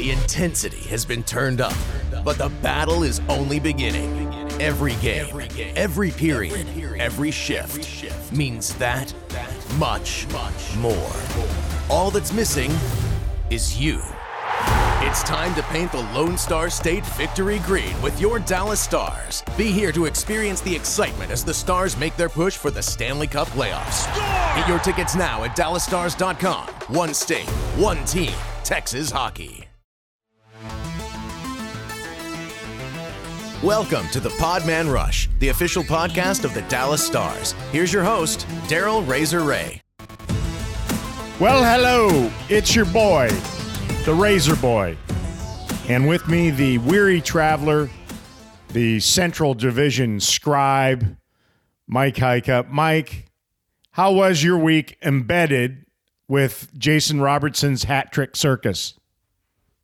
The intensity has been turned up, but the battle is only beginning. Every game, every period, every shift means that much more. All that's missing is you. It's time to paint the Lone Star State victory green with your Dallas Stars. Be here to experience the excitement as the Stars make their push for the Stanley Cup playoffs. Get your tickets now at dallasstars.com. One state, one team, Texas hockey. Welcome to the Podman Rush, the official podcast of the Dallas Stars. Here's your host, Daryl Razor Reaugh. Well, hello, it's your boy, the Razor Boy. And with me, the weary traveler, the Central Division scribe, Mike Heika. Mike, how was your week embedded with Jason Robertson's hat trick circus?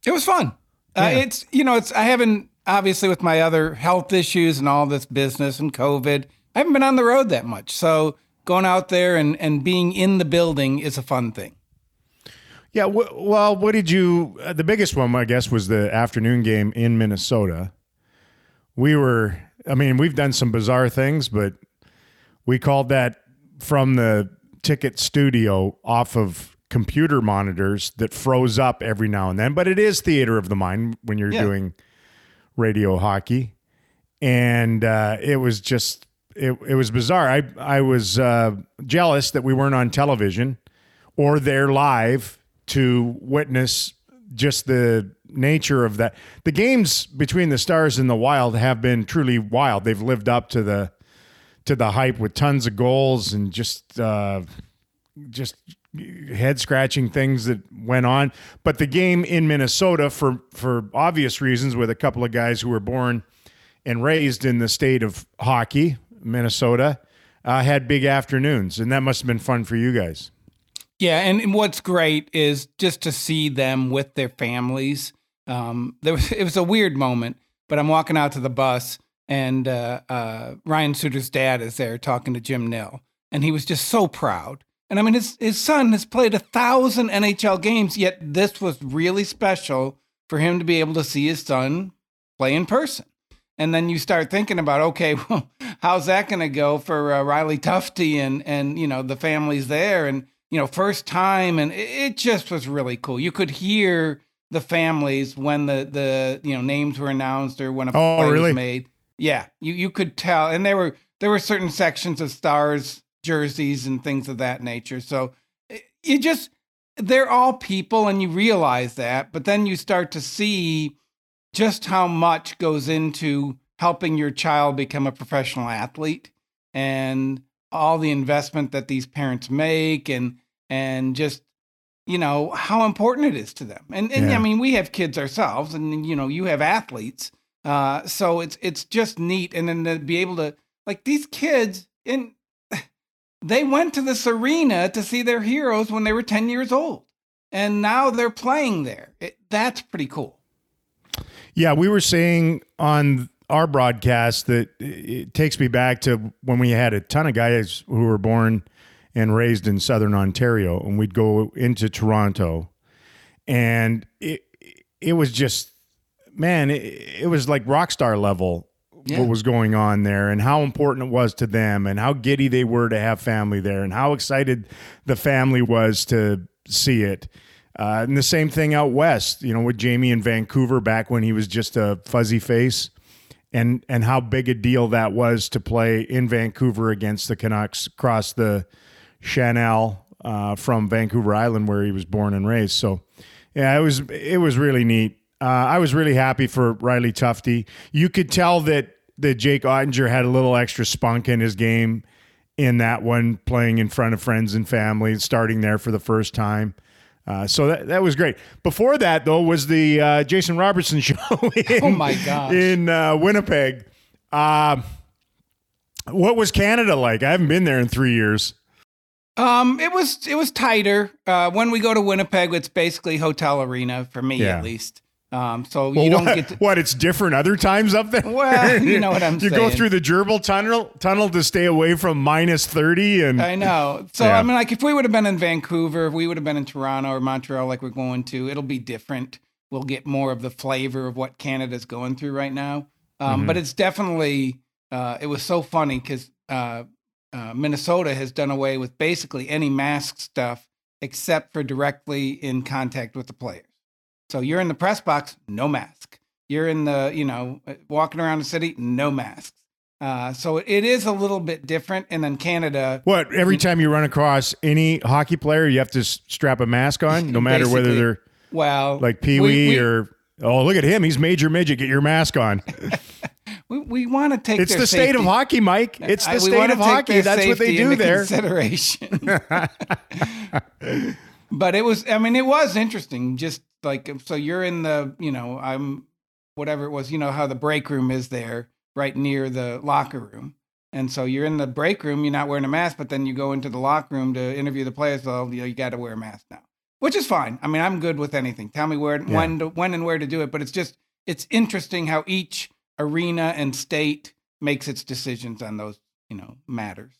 It was fun. Uh, it's you know it's I haven't obviously with my other health issues and all this business and COVID, I haven't been on the road that much. So going out there and and being in the building is a fun thing. Yeah, w- well, what did you? Uh, the biggest one, I guess, was the afternoon game in Minnesota. We were, I mean, we've done some bizarre things, but we called that from the ticket studio off of computer monitors that froze up every now and then. But it is theater of the mind when you're Yeah. doing radio hockey, and uh, it was just it, it was bizarre. I I was uh, jealous that we weren't on television or there live to witness just the nature of that. The games between the Stars and the Wild have been truly wild. They've lived up to the to the hype with tons of goals and just uh, just head scratching things that went on. But the game in Minnesota, for for obvious reasons, with a couple of guys who were born and raised in the state of hockey, Minnesota, uh, had big afternoons, and that must have been fun for you guys. Yeah, and what's great is just to see them with their families. Um, there was it was a weird moment, but I'm walking out to the bus, and uh, uh, Ryan Suter's dad is there talking to Jim Nill, and he was just so proud. And I mean, his his son has played a thousand NHL games, yet this was really special for him to be able to see his son play in person. And then you start thinking about, okay, well, how's that going to go for uh, Riley Tufte and and you know the families there, and you know first time, and it, just was really cool. You could hear the families when the the you know names were announced or when a Oh, play really? was made. Yeah, you you could tell, and there were there were certain sections of stars jerseys and things of that nature. So you just they're all people, and you realize that, but then you start to see just how much goes into helping your child become a professional athlete and all the investment that these parents make and and just you know how important it is to them and and Yeah. i mean we have kids ourselves and you know you have athletes uh so it's it's just neat and then to be able to like these kids and they went to this arena to see their heroes when they were 10 years old and now they're playing there. It, that's pretty cool. Yeah, we were saying on our broadcast that it takes me back to when we had a ton of guys who were born and raised in southern Ontario, and we'd go into Toronto, and it it was just man, it, it was like rock star level Yeah. what was going on there, and how important it was to them, and how giddy they were to have family there, and how excited the family was to see it. Uh, and the same thing out west, you know, with Jamie in Vancouver back when he was just a fuzzy face, and and how big a deal that was to play in Vancouver against the Canucks across the Chanel uh, from Vancouver Island, where he was born and raised. So, yeah, it was it was really neat. Uh, I was really happy for Riley Tufte. You could tell that that Jake Oettinger had a little extra spunk in his game in that one, playing in front of friends and family, starting there for the first time. Uh, so that, that was great. Before that, though, was the uh, Jason Robertson show. In, Oh, my gosh. In uh, Winnipeg. Uh, what was Canada like? I haven't been there in three years. Um, it was it was tighter. Uh, when we go to Winnipeg, it's basically hotel arena for me Yeah. at least. Um, so Well, you don't what, get to. what? It's different other times up there. Well, you know what I'm saying. You go through the gerbil tunnel tunnel to stay away from minus thirty, and I know. So Yeah. I mean, like if we would have been in Vancouver, if we would have been in Toronto or Montreal, like we're going to, it'll be different. we'll get more of the flavor of what Canada's going through right now. Um, But it's definitely uh, it was so funny because uh, uh, Minnesota has done away with basically any mask stuff except for directly in contact with the players. So you're in the press box, no mask. You're in the you know walking around the city, no masks. Uh, so it is a little bit different. And then Canada, What? Every time you run across any hockey player, you have to strap a mask on, no matter whether they're well, like Pee Wee we- or oh, look at him, he's major midget. Get your mask on. we, we want to take It's the state of hockey, Mike. It's the we state of hockey. That's what they do there. Consideration. but it was. I mean, it was interesting. Just like so, you're in the. You know, I'm whatever it was. You know how the break room is there, right near the locker room. And so you're in the break room. You're not wearing a mask, but then you go into the locker room to interview the players. Well, you, know, you got to wear a mask now, which is fine. I mean, I'm good with anything. Tell me where, when, to, when, and where to do it. But it's just it's interesting how each arena and state makes its decisions on those you know matters.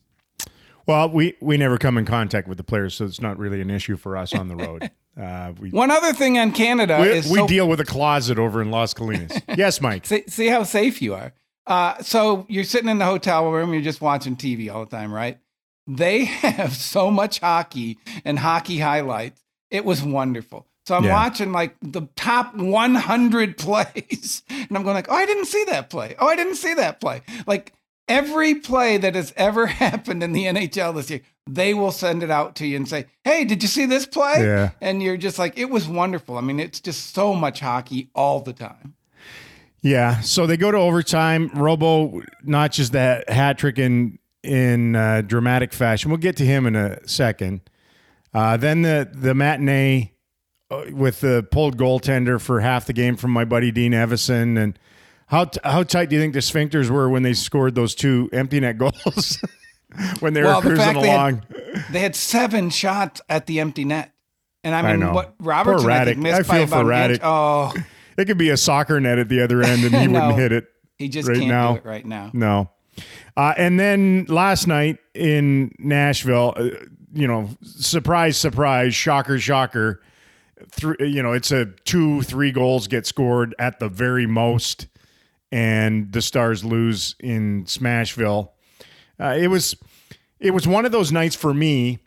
Well, we we never come in contact with the players, so it's not really an issue for us on the road. Uh, we One other thing on Canada we, is we so- deal with a closet over in Las Colinas. yes, Mike. see, see how safe you are. Uh, so you're sitting in the hotel room, you're just watching TV all the time, right? They have so much hockey and hockey highlights. It was wonderful. So I'm Yeah. watching like the top 100 plays, and I'm going like, oh, I didn't see that play. Oh, I didn't see that play. Like every play that has ever happened in the NHL this year, they will send it out to you and say, hey, did you see this play? Yeah. And you're just like, it was wonderful. I mean, it's just so much hockey all the time. Yeah. So they go to overtime. Robo notches that hat trick in in uh, dramatic fashion. We'll get to him in a second. Uh, then the the matinee uh, with the pulled goaltender for half the game from my buddy Dean Evason. And how t- how tight do you think the sphincters were when they scored those two empty net goals when they Well, were the cruising fact they had- along? They had seven shots at the empty net. And I mean, know. what Robertson I think missed I by about an inch. Oh, it could be a soccer net at the other end, and he No. wouldn't hit it. he just Right can't now. do it right now. No. Uh, and then last night in Nashville, uh, you know, surprise, surprise, shocker, shocker. Three, you know, it's a two, three goals get scored at the very most, and the Stars lose in Smashville. Uh, it was, it was one of those nights for me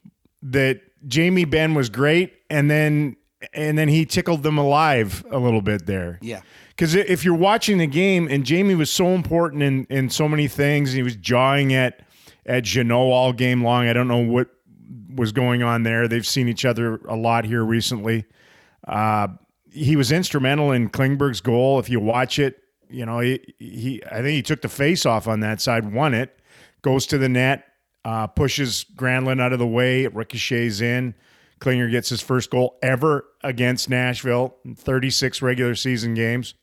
that Jamie Benn was great, and then and then he tickled them alive a little bit there. Yeah. Because if you're watching the game, and Jamie was so important in, in so many things, he was jawing at at Jeannot all game long. I don't know what was going on there. They've seen each other a lot here recently. Uh, he was instrumental in Klingberg's goal. If you watch it, you know he, he I think he took the face off on that side, won it, goes to the net, uh, pushes Granlund out of the way, ricochets in. Klinger gets his first goal ever against Nashville in 36 regular season games.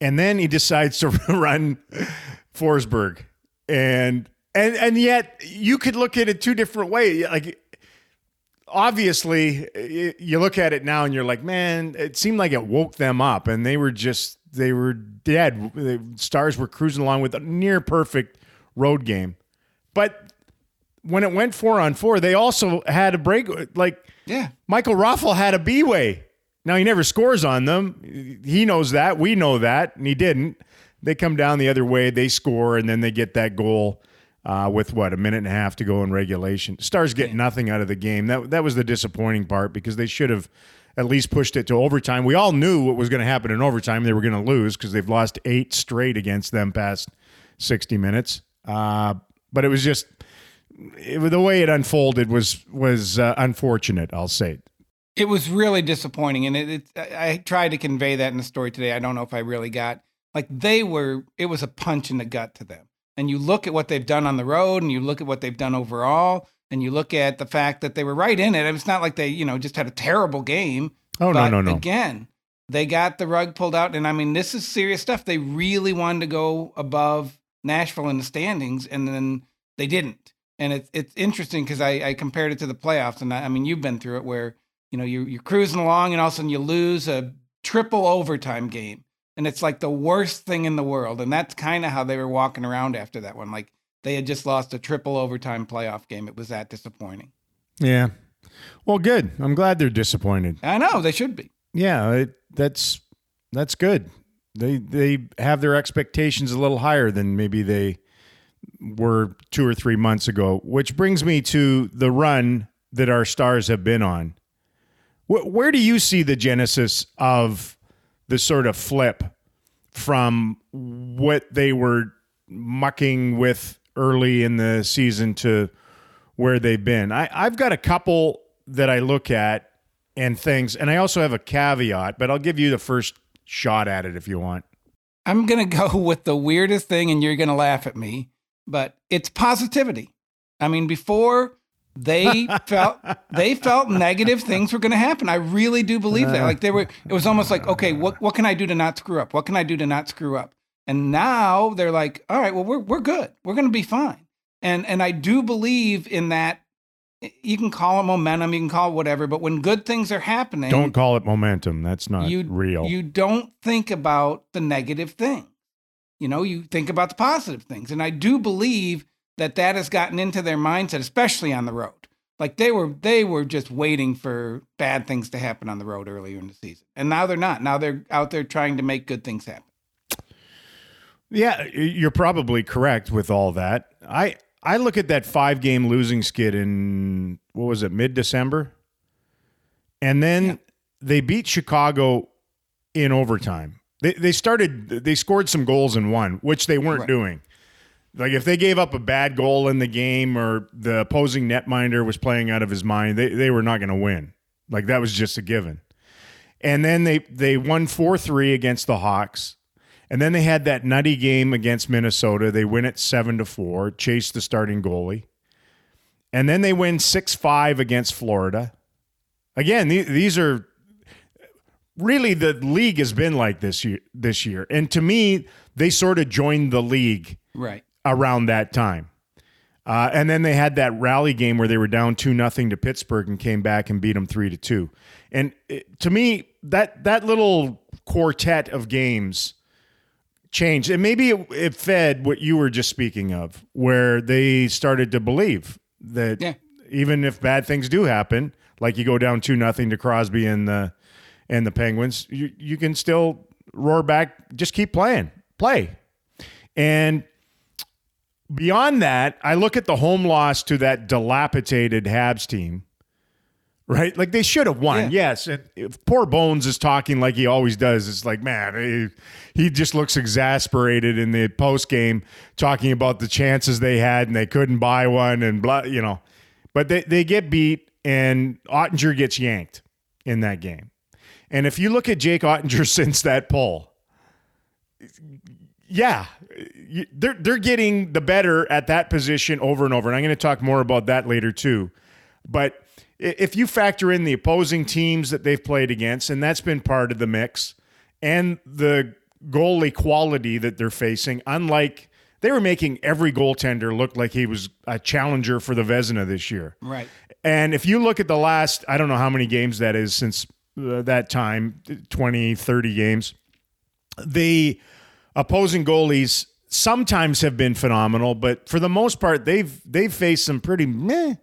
And then he decides to run Forsberg. And and and yet you could look at it two different ways. Like obviously you look at it now and you're like, man, it seemed like it woke them up and they were just they were dead. The Stars were cruising along with a near perfect road game. But when it went four on four, they also had a break. Like Yeah. Michael Raffl had a B way. Now he never scores on them. He knows that. We know that, and he didn't. They come down the other way. They score, and then they get that goal uh, with what a minute and a half to go in regulation. Stars get nothing out of the game. That that was the disappointing part because they should have at least pushed it to overtime. We all knew what was going to happen in overtime. They were going to lose because they've lost eight straight against them past sixty minutes. Uh, but it was just it, the way it unfolded was was uh, unfortunate. I'll say. It was really disappointing, and it, it. I tried to convey that in the story today. I don't know if I really got like they were. It was a punch in the gut to them. And you look at what they've done on the road, and you look at what they've done overall, and you look at the fact that they were right in it. It's not like they, you know, just had a terrible game. Oh no no no. Again, they got the rug pulled out, and I mean, this is serious stuff. They really wanted to go above Nashville in the standings, and then they didn't. And it's it's interesting because I, I compared it to the playoffs, and I, I mean, you've been through it where you know you're you're cruising along, and all of a sudden you lose a triple overtime game, and it's like the worst thing in the world. And that's kind of how they were walking around after that one, like they had just lost a triple overtime playoff game. It was that disappointing. Yeah. Well, good. I'm glad they're disappointed. I know they should be. yeah, it, that's that's good. They they have their expectations a little higher than maybe they were two or three months ago. Which brings me to the run that our stars have been on. Wh- where do you see the genesis of the sort of flip from what they were mucking with early in the season to where they've been? I, I've got a couple that I look at and things, and I also have a caveat, but I'll give you the first shot at it if you want. I'm going to go with the weirdest thing, and you're going to laugh at me, but it's positivity. I mean, before they felt they felt negative things were going to happen. I really do believe that. Like they were, it was almost like, okay, what what can I do to not screw up? What can I do to not screw up? And now they're like, all right, well, we're we're good. We're going to be fine. And and I do believe in that. You can call it momentum, you can call it whatever, but when good things are happening, Don't call it momentum. That's not you real. You don't think about the negative thing. You know, you think about the positive things. And I do believe that that has gotten into their mindset, especially on the road. Like they were, they were just waiting for bad things to happen on the road earlier in the season, and now they're not. Now they're out there trying to make good things happen. Yeah, you're probably correct with all that. I I look at that five game losing skid in what was it mid December, and then Yeah. they beat Chicago in overtime. They they started they scored some goals and won, which they weren't Right. doing. Like if they gave up a bad goal in the game or the opposing netminder was playing out of his mind, they they were not going to win. Like that was just a given. And then they they won 4-3 against the Hawks. And then they had that nutty game against Minnesota. They win it 7 to 4, chase the starting goalie. And then they win 6-5 against Florida. Again, the- these are really the league has been like this year this year. And to me, they sort of joined the league Right. around that time. Uh, and then they had that rally game where they were down two nothing to Pittsburgh and came back and beat them three to two. And it, to me, that that little quartet of games changed, and maybe it, it fed what you were just speaking of, where they started to believe that Yeah. even if bad things do happen, like you go down two nothing to Crosby and the and the Penguins, you you can still roar back. Just keep playing, play, and beyond that, I look at the home loss to that dilapidated Habs team. Right, like they should have won. Yeah. Yes, and if poor Bones is talking like he always does. It's like, man, he, he just looks exasperated in the post game, talking about the chances they had and they couldn't buy one and blah, you know. But they they get beat and Oettinger gets yanked in that game. And if you look at Jake Oettinger since that pull, yeah, they're they're getting the better at that position over and over. And I'm going to talk more about that later too. But if you factor in the opposing teams that they've played against, and that's been part of the mix, and the goalie quality that they're facing, unlike they were making every goaltender look like he was a challenger for the Vezina this year. Right. And if you look at the last, I don't know how many games that is since uh, that time 20, 30 games the opposing goalies sometimes have been phenomenal, but for the most part, they've they've faced some pretty meh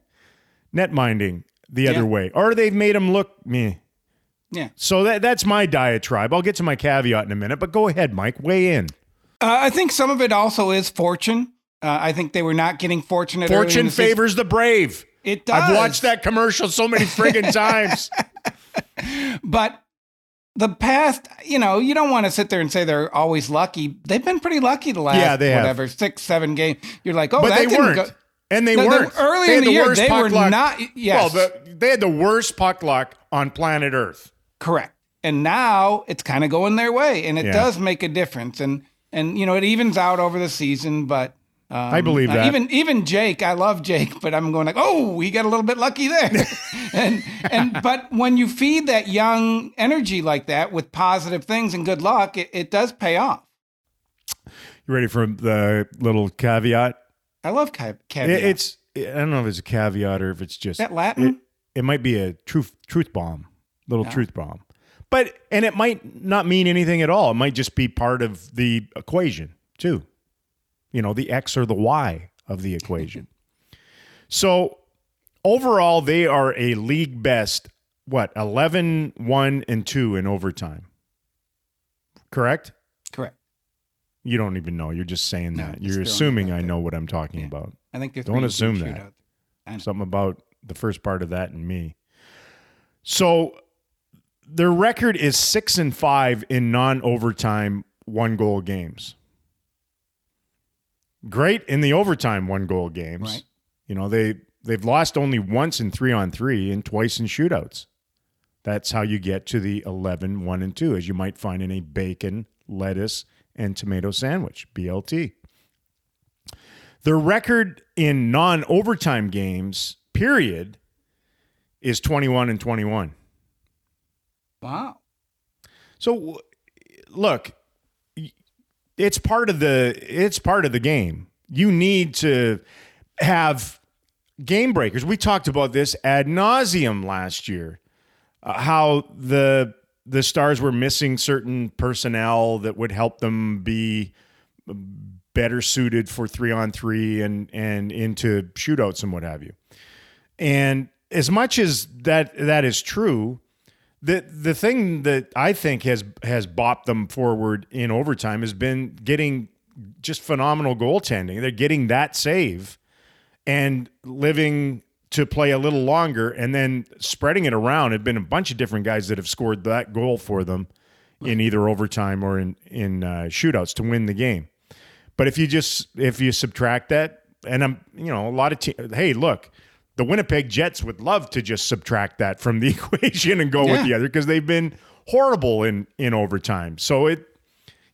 net minding the Yeah. other way, or they've made them look me. Yeah. So that that's my diatribe. I'll get to my caveat in a minute, but go ahead, Mike. Weigh in. Uh, I think some of it also is fortune. Uh, I think they were not getting fortunate. Fortune the season. favors the brave. It does. I've watched that commercial so many friggin' times. But the past, you know, you don't want to sit there and say they're always lucky. They've been pretty lucky the last Yeah, they have. whatever six, seven games. You're like, oh, but that they didn't weren't. go. And they No, weren't. early They in had the year, worst they were luck. not- yes. Well, the, they had the worst puck luck on planet Earth. Correct. And now it's kind of going their way, and it Yeah. does make a difference. And and you know it evens out over the season, but. Um, I believe uh, that. even even Jake, I love Jake, but I'm going like, oh, he got a little bit lucky there, and and but when you feed that young energy like that with positive things and good luck, it, it does pay off. You ready for the little caveat? I love ca- It- caveat. it's I don't know if it's a caveat or if it's just that Latin? It, it might be a truth truth bomb, little truth bomb. But and it might not mean anything at all. It might just be part of the equation too. You know, the x or the y of the equation. so overall, they are a league best what 11 1 and 2 in overtime Correct. You don't even know you're just saying No, that you're assuming i know what i'm talking Yeah. about I think Don't assume that. shootouts. I know. something about the first part of that and me so their record is 6 and 5 in non-overtime one goal games great in the overtime one goal games Right. you know they they've lost only once in 3 on 3 and twice in shootouts that's how you get to the 11 1 and 2 as you might find in a bacon lettuce and tomato sandwich blt The record in non-overtime games period is 21 and 21 Wow. so look, it's part of the it's part of the game. You need to have game breakers. We talked about this ad nauseum last year. uh, how the the stars were missing certain personnel that would help them be better suited for three on three and and into shootouts and what have you. And as much as that that is true, the the thing that I think has has bopped them forward in overtime has been getting just phenomenal goaltending. They're getting that save and living to play a little longer and then spreading it around. Have been a bunch of different guys that have scored that goal for them in either overtime or in in uh, shootouts to win the game. But if you just if you subtract that, and I'm you know a lot of te- hey look, the Winnipeg Jets would love to just subtract that from the equation and go with the other because they've been horrible in in overtime. So it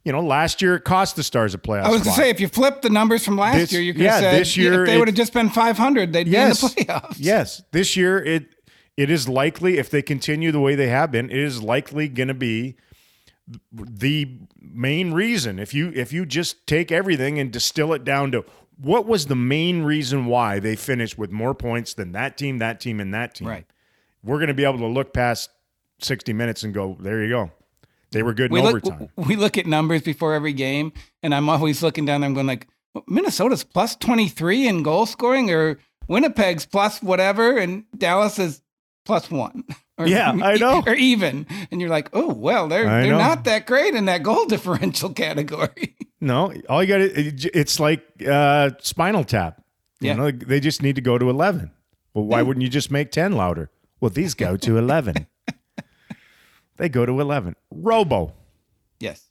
you know last year it cost the Stars a playoff. I was going to say, if you flip the numbers from last This- year, you could yeah, say this year if they would have just been 500, they'd yes, be in the playoffs. yes. This year it it is likely if they continue the way they have been, it is likely going to be the main reason. If you if you just take everything and distill it down to what was the main reason why they finished with more points than that team, that team, and that team. Right. We're going to be able to look past sixty minutes and go, there you go. They were good in we look, overtime. we look at numbers before every game, and I'm always looking down there. I'm going like, Minnesota's plus 23 in goal scoring, or Winnipeg's plus whatever, and Dallas is plus one. Or, Yeah, I know. Or even, and you're like, oh well, they're I they're know. not that great in that goal differential category. No, all you got to it's like uh, Spinal Tap. You Yeah. know, they just need to go to 11. Well, why wouldn't you just make 10 louder? Well, these go to 11. They go to 11. Robo. yes.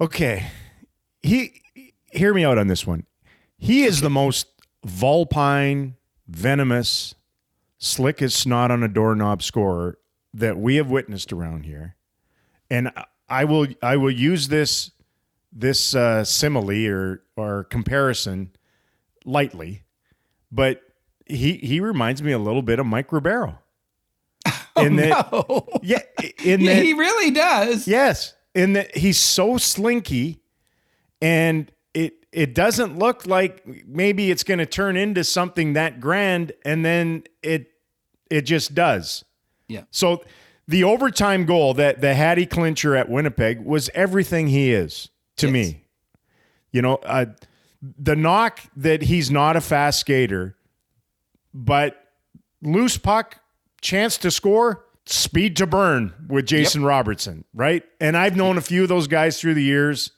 Okay. He hear me out on this one. He is the most vulpine, venomous, slick as snot on a doorknob scorer that we have witnessed around here. And I will I will use this this uh, simile or or comparison lightly, but he he reminds me a little bit of Mike Ribeiro. In that, Oh, yeah, in yeah, that, he really does. Yes, in that he's so slinky, and it it doesn't look like maybe it's going to turn into something that grand, and then it it just does. Yeah. So the overtime goal that the Hattie clincher at Winnipeg was everything he is to Yes. me. You know, uh, the knock that he's not a fast skater, but loose puck, chance to score, speed to burn with Jason Robertson, right? And I've known a few of those guys through the years.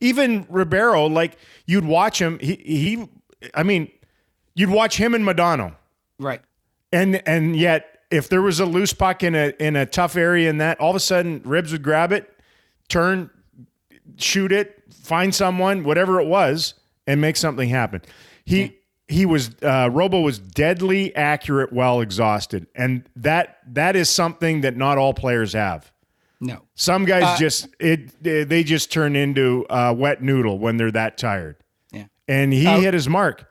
Even Ribeiro, like you'd watch him, he he I mean, you'd watch him and Madonna. Right. And and yet if there was a loose puck in a in a tough area in that, all of a sudden Ribs would grab it, turn, shoot it, find someone, whatever it was, and make something happen. He he was uh, Robo was deadly accurate while exhausted, and that that is something that not all players have. No. Some guys just it they just turn into a wet noodle when they're that tired. Yeah. And he Uh, hit his mark.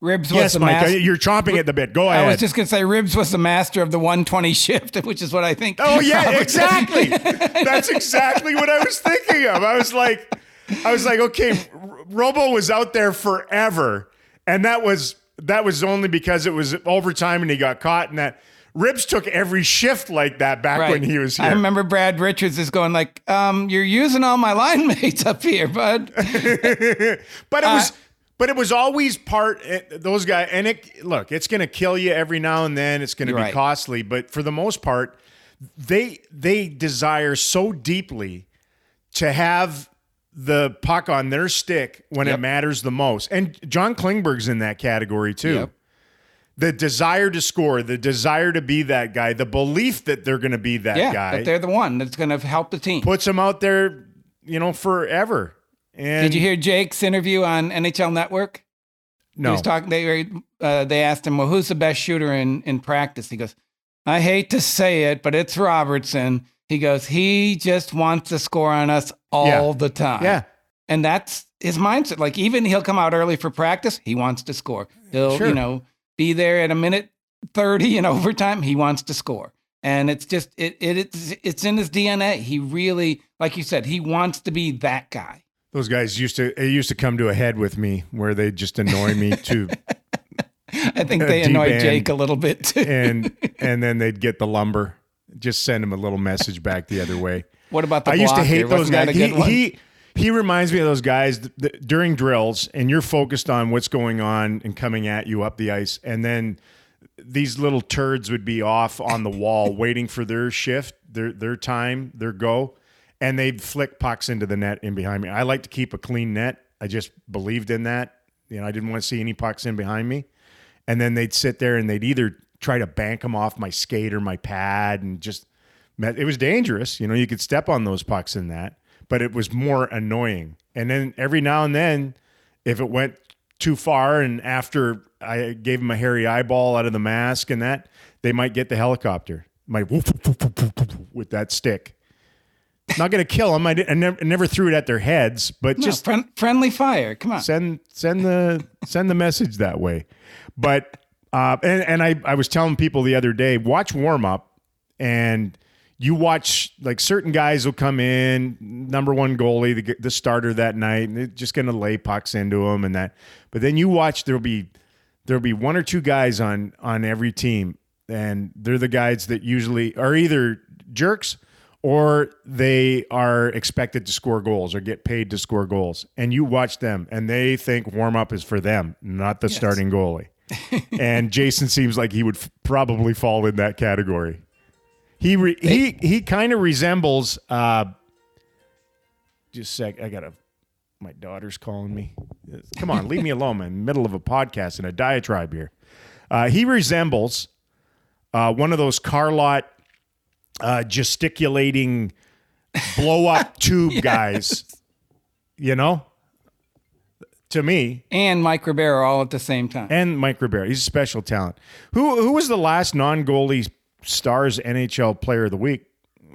Ribs was Yes, the Mike, master. you're chomping at the bit. Go ahead. I was just going to say Ribs was the master of the 120 shift, which is what I think. Oh yeah, exactly. That's exactly what I was thinking of. I was like, I was like, okay, Robo was out there forever, and that was that was only because it was overtime and he got caught. And that Ribs took every shift like that back Right. when he was here. I remember Brad Richards is going like, um, "You're using all my line mates up here, bud." but it was, But it was always part eh, those guys, and it look, it's going to kill you every now and then. It's going to be right. costly, but for the most part, they they desire so deeply to have the puck on their stick when it matters the most. And John Klingberg's in that category too. Yep. The desire to score, the desire to be that guy, the belief that they're going to be that yeah, guy that they're the one that's going to help the team. puts them out there, you know, forever. And Did you hear Jake's interview on NHL Network? No. He was talking. They uh, they asked him, "Well, who's the best shooter in in practice?" He goes, "I hate to say it, but it's Robertson." He goes, "He just wants to score on us all Yeah. the time." yeah. and that's his mindset. Like even he'll come out early for practice. He wants to score. He'll Sure. you know be there at a minute thirty in overtime. He wants to score, and it's just it, it it's it's in his DNA. He really, like you said, he wants to be that guy. Those guys used to it used to come to a head with me where they just annoy me too I think they annoy Jake a little bit too. and and then they'd get the lumber. Just send him a little message back the other way. What about the I used to hate those guys. He, he he reminds me of those guys th- th- during drills, and you're focused on what's going on and coming at you up the ice, and then these little turds would be off on the wall waiting for their shift, their their time, their go, and they'd flick pucks into the net in behind me. I like to keep a clean net. I just believed in that. You know, I didn't want to see any pucks in behind me. And then they'd sit there and they'd either try to bank them off my skate or my pad and just it was dangerous. You know, you could step on those pucks in that, but it was more annoying. And then every now and then, if it went too far and after I gave them a hairy eyeball out of the mask and that, they might get the helicopter. My woof, woof, woof, with that stick. Not to kill them. I, I, never, I never threw it at their heads, but No, just friend, friendly fire. Come on. send send the send the message that way. But uh, and and I I was telling people the other day, watch warm up, and you watch like certain guys will come in, number one goalie, the, the starter that night, and they're just going to lay pucks into them and that. But then you watch there'll be there'll be one or two guys on on every team, and they're the guys that usually are either jerks or they are expected to score goals or get paid to score goals. And you watch them, and they think warm up is for them, not the starting goalie. and Jason seems like he would f- probably fall in that category. He re- he he kind of resembles. Uh, just a sec, I gotta. My daughter's calling me. Come on, leave me alone. I'm in the middle of a podcast and a diatribe here. Uh, he resembles uh, one of those car lot uh, gesticulating blow up tube guys. You know, to me, and Mike Ribeiro all at the same time. and Mike Ribeiro. He's a special talent. Who who was the last non goalie Stars NHL Player of the Week?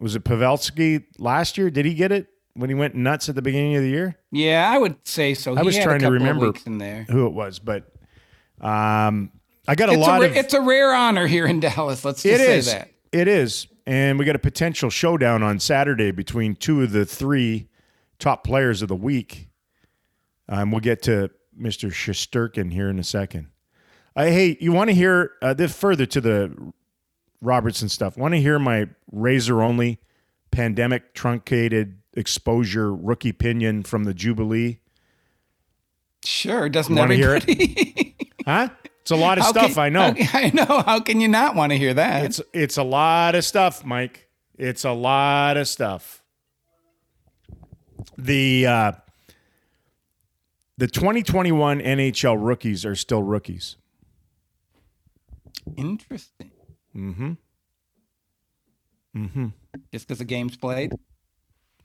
Was it Pavelski last year? Did he get it when he went nuts at the beginning of the year? yeah, I would say so. I He was had a trying to remember in there. who it was, but um, I got a It's a, lot ra- of. it's a rare honor here in Dallas. Let's just It say is. that. It is. And we got a potential showdown on Saturday between two of the three top players of the week. Um, we'll get to Mr. Shesterkin here in a second. Uh, hey, you want to hear uh, this further to the Robertson stuff? Want to hear my razor only pandemic truncated exposure rookie pinion from the Jubilee? Sure, doesn't Wanna hear it? Huh? It's a lot of How stuff, can- I know. how- I know. How can you not want to hear that? It's it's a lot of stuff, Mike. It's a lot of stuff. The uh, the 2021 NHL rookies are still rookies. Interesting. Mm-hmm. Mm-hmm. Just because the game's played.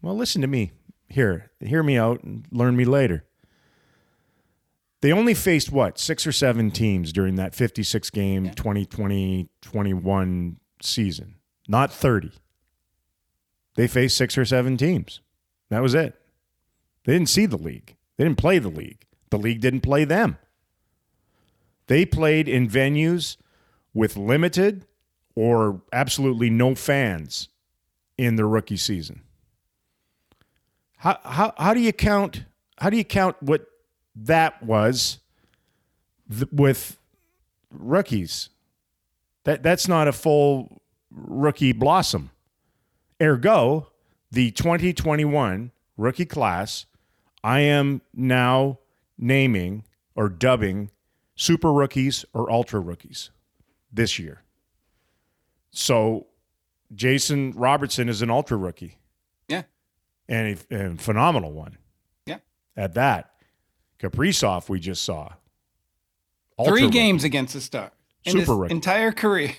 Well, listen to me. Here, hear me out and learn me later. They only faced what six or seven teams during that 56 game 2020 21 season, not 30. They faced six or seven teams. That was it. They didn't see the league. They didn't play the league. The league didn't play them. They played in venues with limited or absolutely no fans in the rookie season. How, how, how do you count how do you count what that was th- with rookies? That that's not a full rookie blossom. Ergo, the 2021 rookie class, I am now naming or dubbing super rookies or ultra rookies this year. So Jason Robertson is an ultra rookie. Yeah. And a, and phenomenal one. Yeah. At that. Kaprizov, we just saw. Ultra Three rookie. games against the Star. Super his rookie. entire career.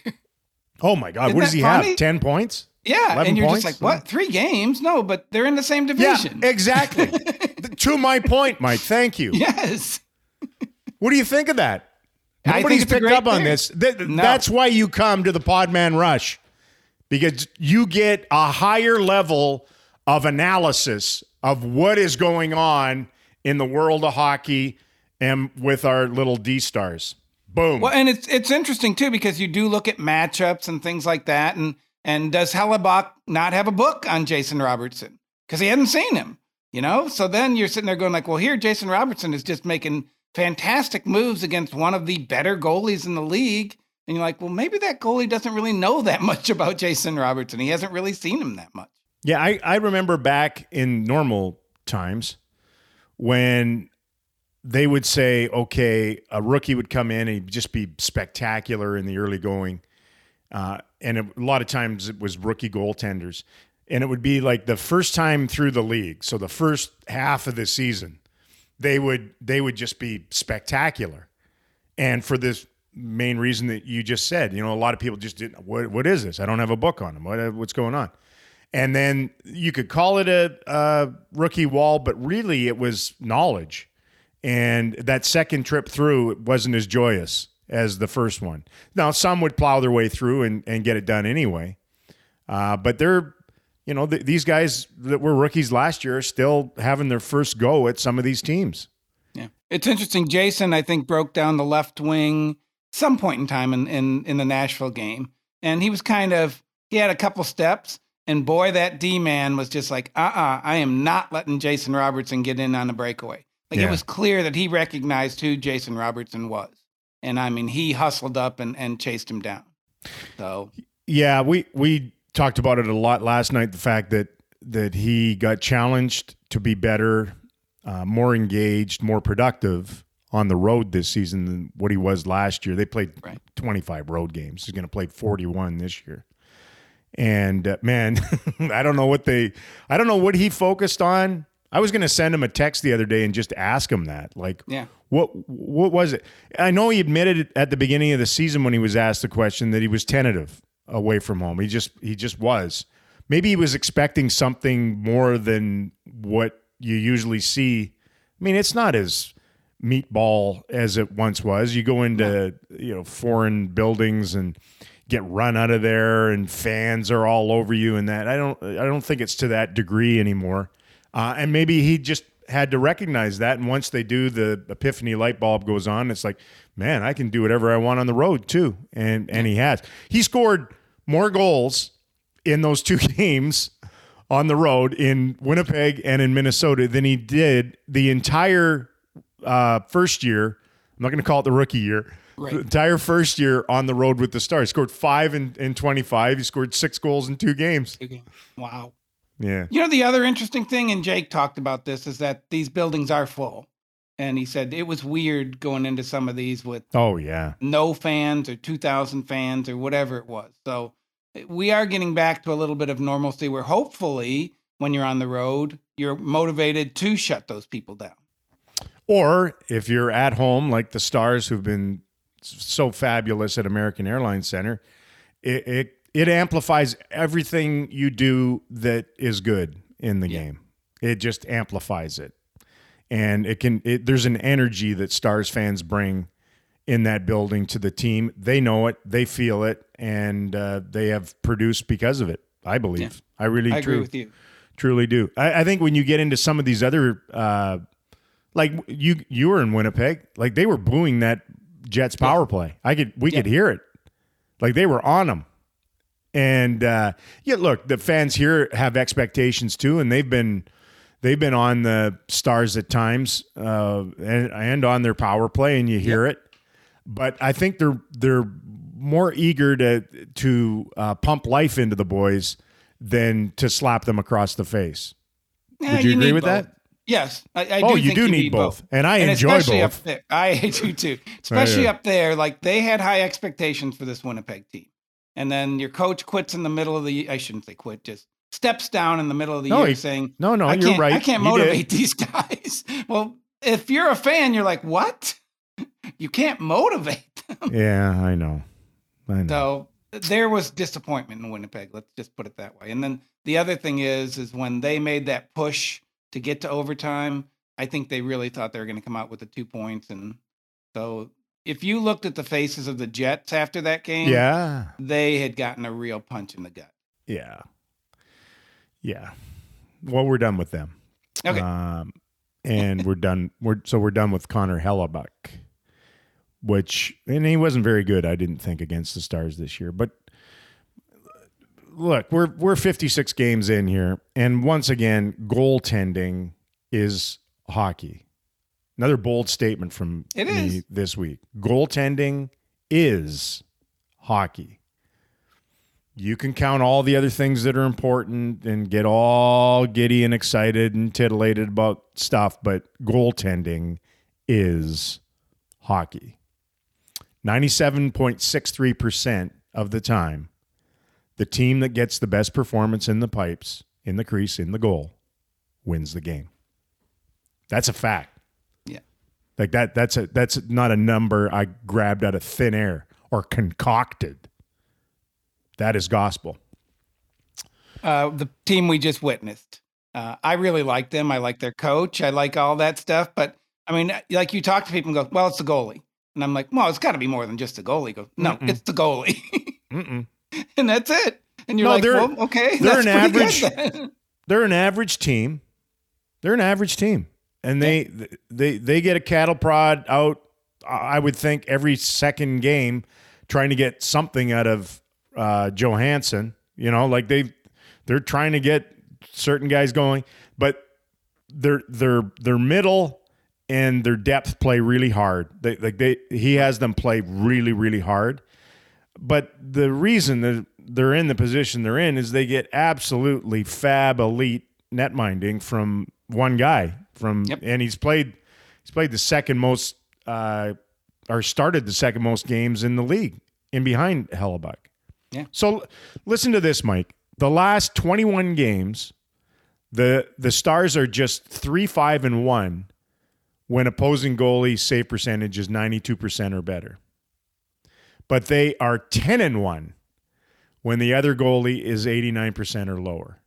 oh my God. Isn't what does he funny? have? 10 points? Yeah. And you're points? just like, what? Three games? No, but they're in the same division. Yeah, exactly. to my point, Mike. Thank you. Yes. what do you think of that? Nobody's picked up on this. Th- no. That's why you come to the Podman Rush because you get a higher level of analysis of what is going on in the world of hockey and with our little D stars. Boom. Well, and it's it's interesting too because you do look at matchups and things like that, and and does Hellebuyck not have a book on Jason Robertson because he hadn't seen him, you know? So then you're sitting there going like, well, here Jason Robertson is just making fantastic moves against one of the better goalies in the league. And you're like, well, maybe that goalie doesn't really know that much about Jason Robertson. He hasn't really seen him that much. Yeah, I, I remember back in normal times when they would say, okay, a rookie would come in and he'd just be spectacular in the early going. Uh, and a lot of times it was rookie goaltenders. And it would be like the first time through the league. So the first half of the season, they would they would just be spectacular. And for this main reason that you just said, you know, a lot of people just didn't what what is this? I don't have a book on them. What what's going on? And then you could call it a, a rookie wall, but really it was knowledge. And that second trip through wasn't as joyous as the first one. Now some would plow their way through and, and get it done anyway. Uh, but they're you know, th- these guys that were rookies last year are still having their first go at some of these teams. Yeah. It's interesting. Jason, I think, broke down the left wing some point in time in, in, in the Nashville game. And he was kind of, he had a couple steps. And boy, that D man was just like, uh uh-uh, uh I am not letting Jason Robertson get in on the breakaway. Like yeah. it was clear that he recognized who Jason Robertson was. And I mean, he hustled up and, and chased him down. So, yeah, we, we talked about it a lot last night. The fact that that he got challenged to be better, uh, more engaged, more productive on the road this season than what he was last year. They played right. 25 road games. He's going to play 41 this year. And uh, man, I don't know what they, I don't know what he focused on. I was going to send him a text the other day and just ask him that. Like, yeah. what what was it? I know he admitted at the beginning of the season when he was asked the question that he was tentative away from home. He just he just was. Maybe he was expecting something more than what you usually see. I mean, it's not as meatball as it once was. You go into you know foreign buildings and get run out of there, and fans are all over you, and that I don't I don't think it's to that degree anymore. Uh, and maybe he just had to recognize that, and once they do, the epiphany light bulb goes on. It's like man, I can do whatever I want on the road too. And and he has. He scored more goals in those two games on the road in Winnipeg and in Minnesota than he did the entire uh, first year. I'm not going to call it the rookie year. Right. The entire first year on the road with the Stars. Scored five in, in 25. He scored six goals in two games. Wow. Yeah. You know, the other interesting thing, and Jake talked about this, is that these buildings are full and he said it was weird going into some of these with oh yeah. no fans or 2000 fans or whatever it was. So eh, we are getting back to a little bit of normalcy where hopefully when you're on the road you're motivated to shut those people down. Or if you're at home like the stars who've been so fabulous at american airlines center it, it, it amplifies everything you do that is good in the yeah. game. It just amplifies it and it can it, there's an energy that stars fans bring in that building to the team. They know it they feel it and uh, they have produced because of it i believe. Yeah. i really I agree with you. truly do. I, I, think when you get into some of these other uh, like you you were in winnipeg like they were booing that jets power yeah. play. I could we yeah. could hear it. Like they were on them and uh, yeah look the fans here have expectations too and they've been they've been on the Stars at times uh, and, and on their power play, and you hear yep. it. But I think they're they're more eager to to uh, pump life into the boys than to slap them across the face. Yeah, Would you, you agree with both. that? Yes, I, I oh, do you think do need both. and I and enjoy especially both. Up there, I do too. Especially yeah. up there, like they had high expectations for this Winnipeg team, and then your coach quits in the middle of the. I shouldn't say quit, just steps down in the middle of the No, year, he- saying, No, no, I you're right. I can't motivate these guys." well, if you're a fan, you're like, "What? You can't motivate them." Yeah, I know. I know. So there was disappointment in Winnipeg. Let's just put it that way. And then the other thing is, is when they made that push to get to overtime, I think they really thought they were going to come out with the two points. And so if you looked at the faces of the Jets after that game, yeah. they had gotten a real punch in the gut. Yeah. Yeah. Well, we're done with them. Okay. Um, and we're done. We're so we're done with Connor Hellebuyck, which and he wasn't very good. I didn't think against the Stars this year. But look, we're we're 56 games in here, and once again, goaltending is hockey. Another bold statement from It me is. this week. Goaltending is hockey you can count all the other things that are important and get all giddy and excited and titillated about stuff, but goaltending is hockey. 97.63% of the time, the team that gets the best performance in the pipes, in the crease, in the goal, wins the game. That's a fact. Yeah. Like that that's a that's not a number I grabbed out of thin air or concocted. That is gospel. Uh, the team we just witnessed. Uh, I really like them. I like their coach. I like all that stuff. But I mean, like you talk to people and go, well, it's the goalie. And I'm like, well, it's got to be more than just the goalie. Go, no, Mm-mm. it's the goalie. And that's it. And you're No, like, they're- well, okay, they're an average- They're an average team. They're an average team, and they they they get a cattle prod out. I would think every second game, trying to get something out of uh, Johansen. You know, like they they're trying to get certain guys going, but their their their middle and their depth play really hard. They like they he has them play really really hard. But the reason that they're in the position they're in is they get absolutely fab elite net minding from one guy from Yep. and he's played he's played the second most uh or started the second most games in the league in behind Hellebuyck. Yeah. So listen to this, Mike. The last 21 games, the the Stars are just 3 5 and 1 when opposing goalie save percentage is 92% or better. But they are 10 and 1 when the other goalie is 89% or lower.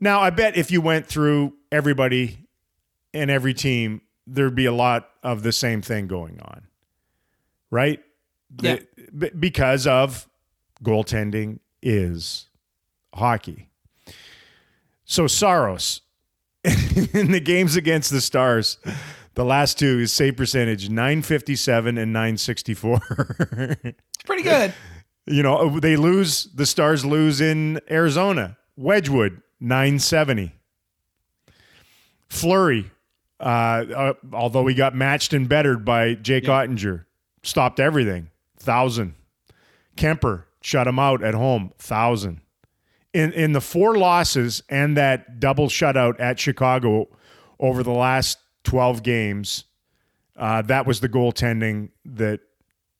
Now, I bet if you went through everybody and every team, there'd be a lot of the same thing going on. Right? Yeah. The- because of goaltending is hockey. So Saros in the games against the Stars, the last two is save percentage 957 and 964. It's pretty good. you know, they lose, the Stars lose in Arizona. Wedgewood 970. Fleury, uh, uh, although he got matched and bettered by Jake Oettinger, stopped everything. Thousand. Kuemper shut him out at home. Thousand. In in the four losses and that double shutout at Chicago over the last twelve games, uh, that was the goaltending that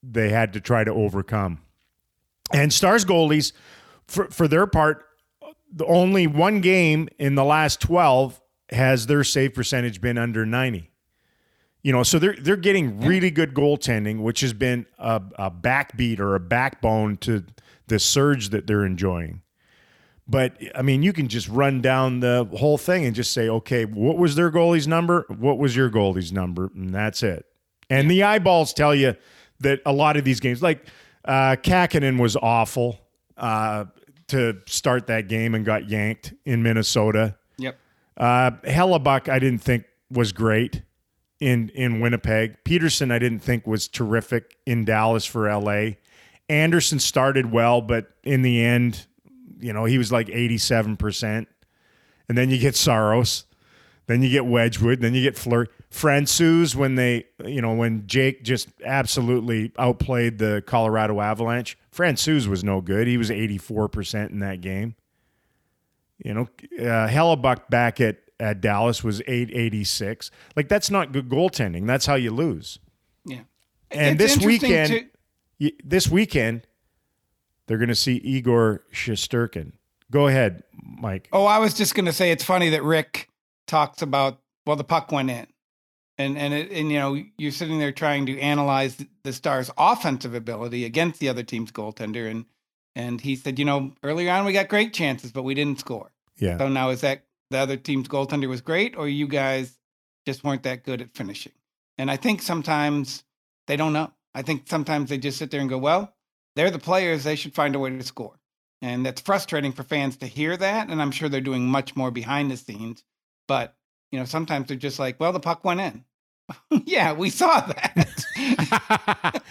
they had to try to overcome. And Stars goalies, for for their part, the only one game in the last 12 has their save percentage been under 90 you know so they're they're getting really good goaltending which has been a, a backbeat or a backbone to the surge that they're enjoying. But i mean you can just run down the whole thing and just say okay what was their goalie's number? What was your goalie's number? And that's it. And the eyeballs tell you that a lot of these games like uh Kahkonen was awful uh to start that game and got yanked in Minnesota. Yep. Uh, Hellebuyck, I didn't think was great in in Winnipeg. Petersen, I didn't think was terrific in Dallas for LA. Anderson started well, but in the end, you know, he was like eighty seven percent. And then you get Saros, then you get Wedgewood, then you get Fleur. Francouz when they, you know, when Jake just absolutely outplayed the Colorado Avalanche. Francouz was no good. He was 84% in that game. You know, uh, Hellebuyck back at at Dallas was 886. Like that's not good goaltending. That's how you lose. Yeah. And It's this weekend, to- this weekend, they're going to see Igor Shesterkin. Go ahead, Mike. Oh, I was just going to say it's funny that Rick talks about well the puck went in. And and it, and you know, you're sitting there trying to analyze the Stars offensive ability against the other team's goaltender and and he said, you know, earlier on we got great chances but we didn't score. Yeah. So now is that the other team's goaltender was great or you guys just weren't that good at finishing? And I think sometimes they don't know. I think sometimes they just sit there and go, well, they're the players, they should find a way to score. And that's frustrating for fans to hear that. And I'm sure they're doing much more behind the scenes. But, you know, sometimes they're just like, well, the puck went in. yeah, we saw that.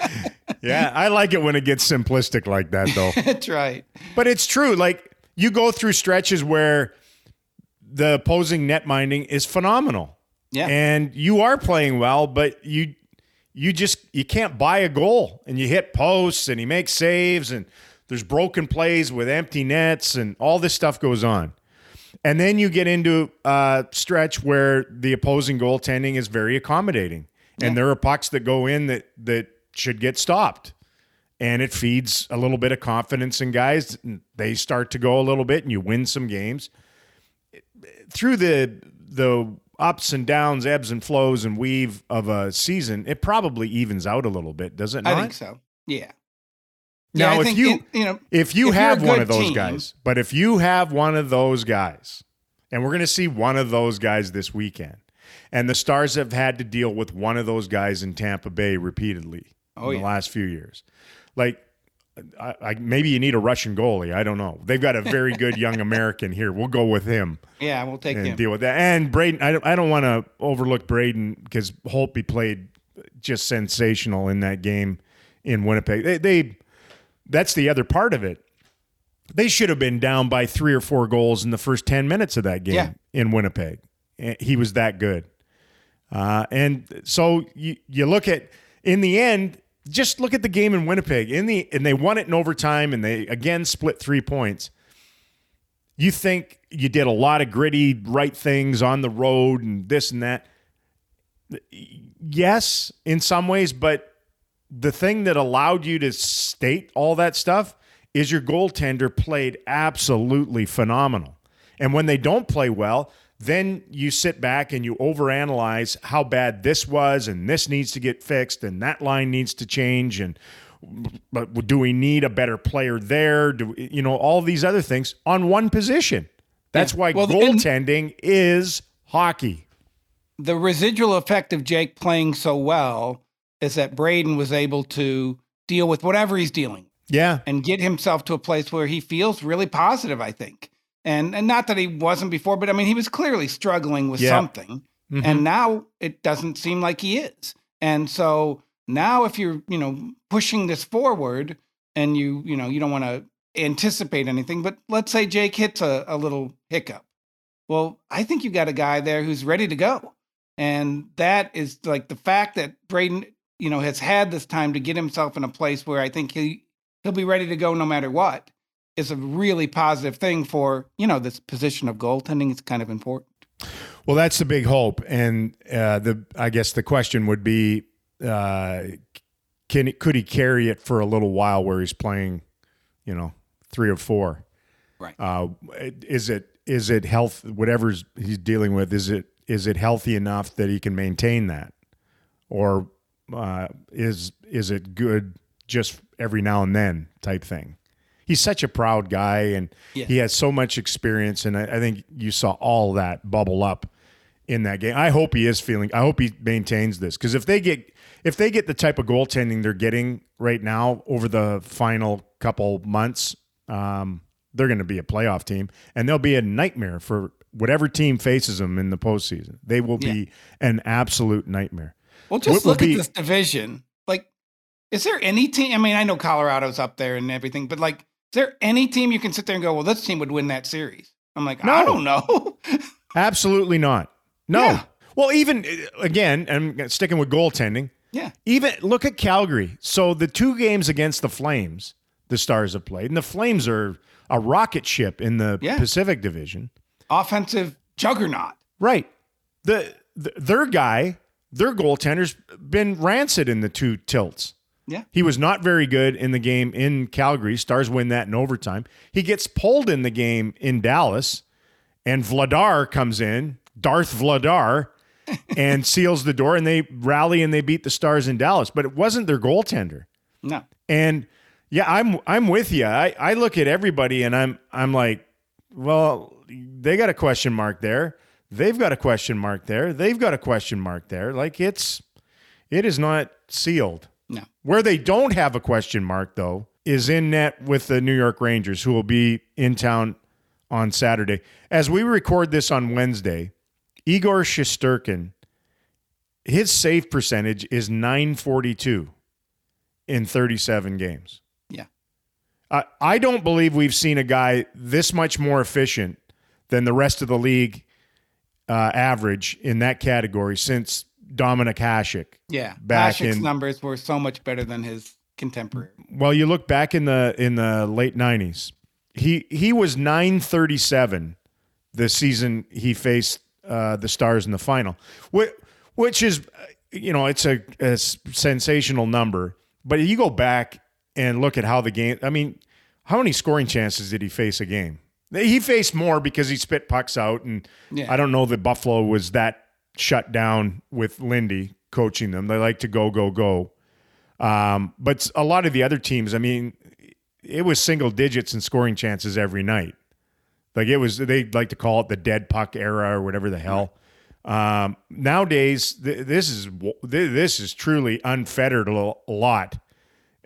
yeah, I like it when it gets simplistic like that, though. that's right. But it's true. Like you go through stretches where the opposing net minding is phenomenal. Yeah. And you are playing well, but you you just you can't buy a goal and you hit posts and he makes saves and there's broken plays with empty nets and all this stuff goes on. And then you get into a stretch where the opposing goaltending is very accommodating. And there are pucks that go in that that should get stopped and it feeds a little bit of confidence in guys. They start to go a little bit, and you win some games through the the ups and downs, ebbs and flows, and weave of a season. It probably evens out a little bit, does it not? I think so. Yeah. Now, yeah, if you it- you know, if you if have one of those team- guys, but if you have one of those guys, and we're going to see one of those guys this weekend, and the Stars have had to deal with one of those guys in Tampa Bay repeatedly Oh, in the last few years, like. I, I, maybe you need a Russian goalie. I don't know. They've got a very good young American here. We'll go with him yeah, we'll take and him. deal with that. And Braden, I don't, I don't want to overlook Braden because Holtby played just sensational in that game in Winnipeg. They, they, that's the other part of it. They should have been down by three or four goals in the first ten minutes of that game Yeah. in Winnipeg. Eh, He was that good. Uh, and so you you look at in the end, just look at the game in Winnipeg. In the and they won it in overtime, and they again split three points you think you did a lot of gritty right things on the road and this and that. Yes, in some ways, but the thing that allowed you to state all that stuff is your goaltender played absolutely phenomenal. And when they don't play well, then you sit back and you overanalyze how bad this was and this needs to get fixed and that line needs to change and but do we need a better player there? Do you know all these other things on one position? That's why Well, goaltending is hockey. the residual effect of Jake playing so well is that Braden was able to deal with whatever he's dealing Yeah, and get himself to a place where he feels really positive, I think. And and not that he wasn't before, but I mean he was clearly struggling with Yeah. something. Mhm. And now it doesn't seem like he is. And so now if you're, you know, pushing this forward and you, you know, you don't want to anticipate anything, but let's say Jake hits a, a little hiccup. Well, I think you got a guy there who's ready to go. And that is like the fact that Braden, you know, has had this time to get himself in a place where I think he he'll be ready to go no matter what is a really positive thing for, you know, this position of goaltending is kind of important. Well, that's the big hope, and uh, the I guess the question would be, uh, can could he carry it for a little while where he's playing, you know, three or four? Right. Uh, is it is it health? Whatever he's dealing with, is it is it healthy enough that he can maintain that, or uh, is is it good just every now and then type thing? He's such a proud guy, and Yeah. he has so much experience, and I, I think you saw all that bubble up in that game. I hope he is feeling. I hope he maintains this because if they get if they get the type of goaltending they're getting right now over the final couple months, um, they're going to be a playoff team, and they'll be a nightmare for whatever team faces them in the postseason. They will be an absolute nightmare. Well, just What look be- at this division. Like, is there any team? I mean, I know Colorado's up there and everything, but like, there any team you can sit there and go, well, this team would win that series? I'm like, I No. don't know. Absolutely not. No. Yeah. Well, even uh, again, I'm sticking with goaltending. yeah. Even look at Calgary. So the two games against the Flames, the Stars have played, and the Flames are a rocket ship in the Yeah. Pacific Division. Offensive juggernaut. Right. The, the their guy, their goaltender's been rancid in the two tilts. Yeah. He was not very good in the game in Calgary. Stars win that in overtime. He gets pulled in the game in Dallas, and Vladar comes in, Darth Vladar, and seals the door, and they rally and they beat the Stars in Dallas. But it wasn't their goaltender. No. And yeah, I'm I'm with you. I, I look at everybody and I'm I'm like, well, they got a question mark there. They've got a question mark there. They've got a question mark there. Like it's it is not sealed. No. Where they don't have a question mark though is in net with the New York Rangers who will be in town on Saturday. As we record this on Wednesday, Igor Shesterkin his save percentage is 942 in 37 games. Yeah. Uh, I don't believe we've seen a guy this much more efficient than the rest of the league uh, average in that category since Dominik Hasek. Yeah. Back Hasek's in- numbers were so much better than his contemporary. Well, you look back in the in the late '90s. He he was 937 the season he faced uh, the Stars in the final, which, which is you know it's a sensational number. But you go back and look at how the game. I mean, how many scoring chances did he face a game? He faced more because he spit pucks out, and Yeah. I don't know that Buffalo was that shut down with Lindy coaching them. They like to go go go. Um, but a lot of the other teams, I mean, it was single digits in scoring chances every night. Like it was, they like to call it the dead puck era or whatever the hell. Um, nowadays, th- this is th- this is truly unfettered a a lot,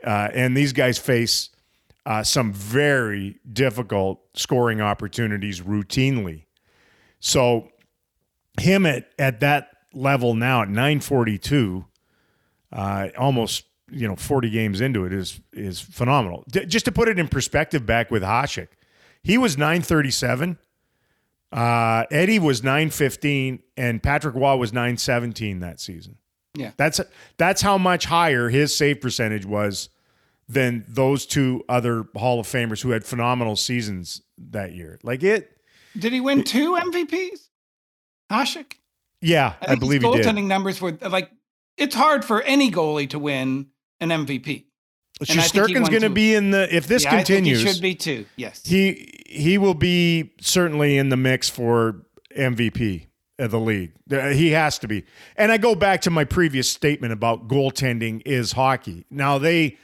uh, and these guys face uh, some very difficult scoring opportunities routinely. So, him at at that level now at nine forty two uh, almost you know 40 games into it is is phenomenal. D- just to put it in perspective, back with Hasek, he was 937. Uh, Eddie was 915, and Patrick Roy was 917 that season. Yeah. That's that's how much higher his save percentage was than those two other Hall of Famers who had phenomenal seasons that year. Like it, Did he win two MVPs? Hasek? yeah, I, think believe he his did. goaltending numbers were like it's hard for any goalie to win an MVP. and I think he Sturkin's going to be in the if this yeah, continues. I he should be too. Yes. he he will be certainly in the mix for MVP of the league. Uh, He has to be. And I go back to my previous statement about goaltending is hockey. Now they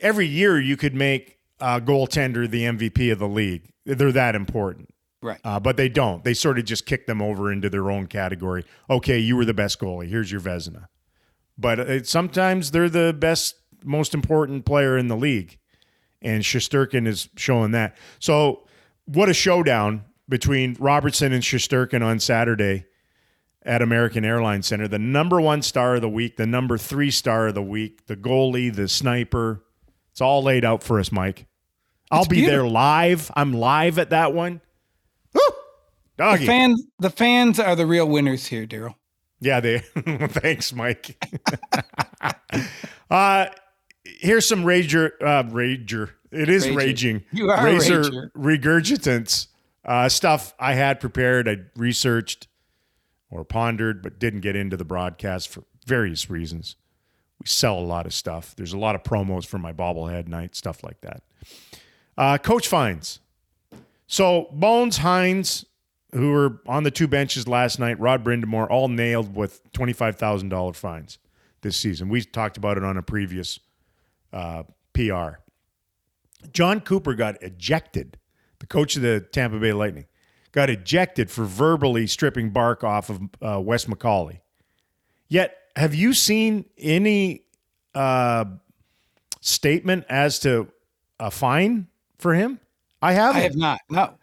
every year you could make a goaltender the MVP of the league. They're that important. Right. Uh, but they don't. They sort of just kick them over into their own category. Okay, you were the best goalie. Here's your Vezina. But it, sometimes they're the best, most important player in the league, and Shesterkin is showing that. So, what a showdown between Robertson and Shesterkin on Saturday at American Airlines Center. The number one star of the week, the number three star of the week, the goalie, the sniper. It's all laid out for us, Mike. I'll It's be there live. I'm live at that one. Woo! the fans the fans are the real winners here, Daryl. Yeah, they. thanks, Mike. uh, here's some rager. Uh, rager. It is Rager. raging. You are Razor rager. regurgitants. Uh, stuff I had prepared. I researched or pondered, but didn't get into the broadcast for various reasons. We sell a lot of stuff. There's a lot of promos for my bobblehead night, stuff like that. Uh, Coach fines. So Bowness Hynes, who were on the two benches last night, Rod Brind'Amour, all nailed with twenty-five thousand dollar fines this season. We talked about it on a previous uh, PR. Jon Cooper got ejected. The coach of the Tampa Bay Lightning got ejected for verbally stripping bark off of uh, Wes McCauley. Yet, have you seen any uh, statement as to a fine for him? I haven't. I have not. No.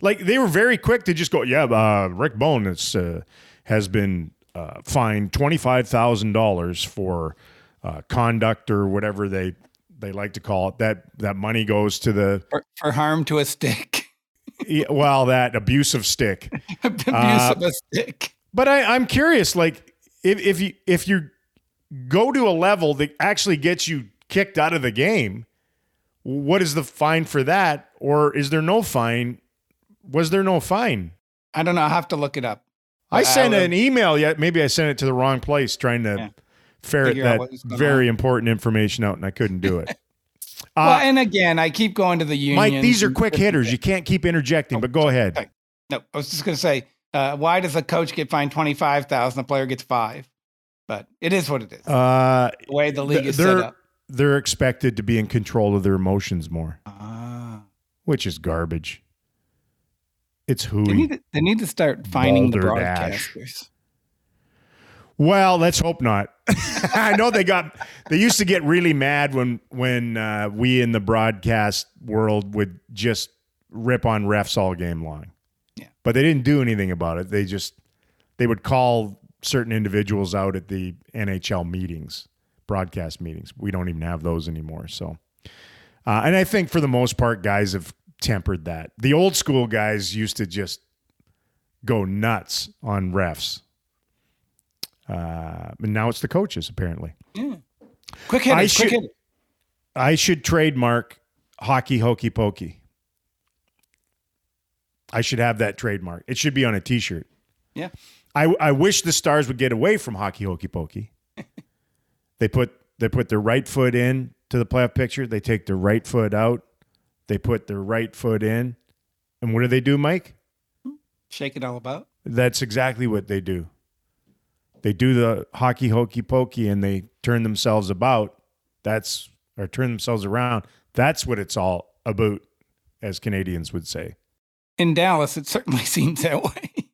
Like they were very quick to just go, yeah, uh, Rick Bowness, uh, has been uh, fined twenty five thousand dollars for uh, conduct or whatever they they like to call it. That that money goes to the For, for harm to a stick. yeah, well that abusive stick. Abuse Uh, a stick. But I, I'm curious, like if if you if you go to a level that actually gets you kicked out of the game, what is the fine for that? Or is there no fine? Was there no fine? I don't know. I have to look it up. I sent will- an email yet. Maybe I sent it to the wrong place, trying to Yeah. ferret Figure that what was going very important information out, and I couldn't do it. well, Uh, and again, I keep going to the union. Mike, these are quick hitters. You can't keep interjecting, but go ahead. okay. No, I was just going to say, uh, why does a coach get fined twenty five thousand? The player gets five, but it is what it is. Uh, the way the league th- is set they're up. they're expected to be in control of their emotions more, Ah. which is garbage. It's They need, to, they need to start fining the broadcasters. Well, let's hope not. I know they got they used to get really mad when when uh, we in the broadcast world would just rip on refs all game long. Yeah. But they didn't do anything about it. They just they would call certain individuals out at the NHL meetings, broadcast meetings. We don't even have those anymore. So uh, and I think for the most part guys have tempered that. The old school guys used to just go nuts on refs. Uh, and now it's the coaches, apparently. Quick I hitters, quick should- hitters. I should trademark hockey hokey pokey. I should have that trademark. It should be on a t shirt. Yeah. I, I wish the stars would get away from hockey hokey pokey. they put they put their right foot in to the playoff picture. They take their right foot out. They put their right foot in. And what do they do, Mike? Shake it all about. That's exactly what they do. They do the hockey hokey pokey and they turn themselves about. That's or turn themselves around. That's what it's all about, as Canadians would say. In Dallas, it certainly seems that way.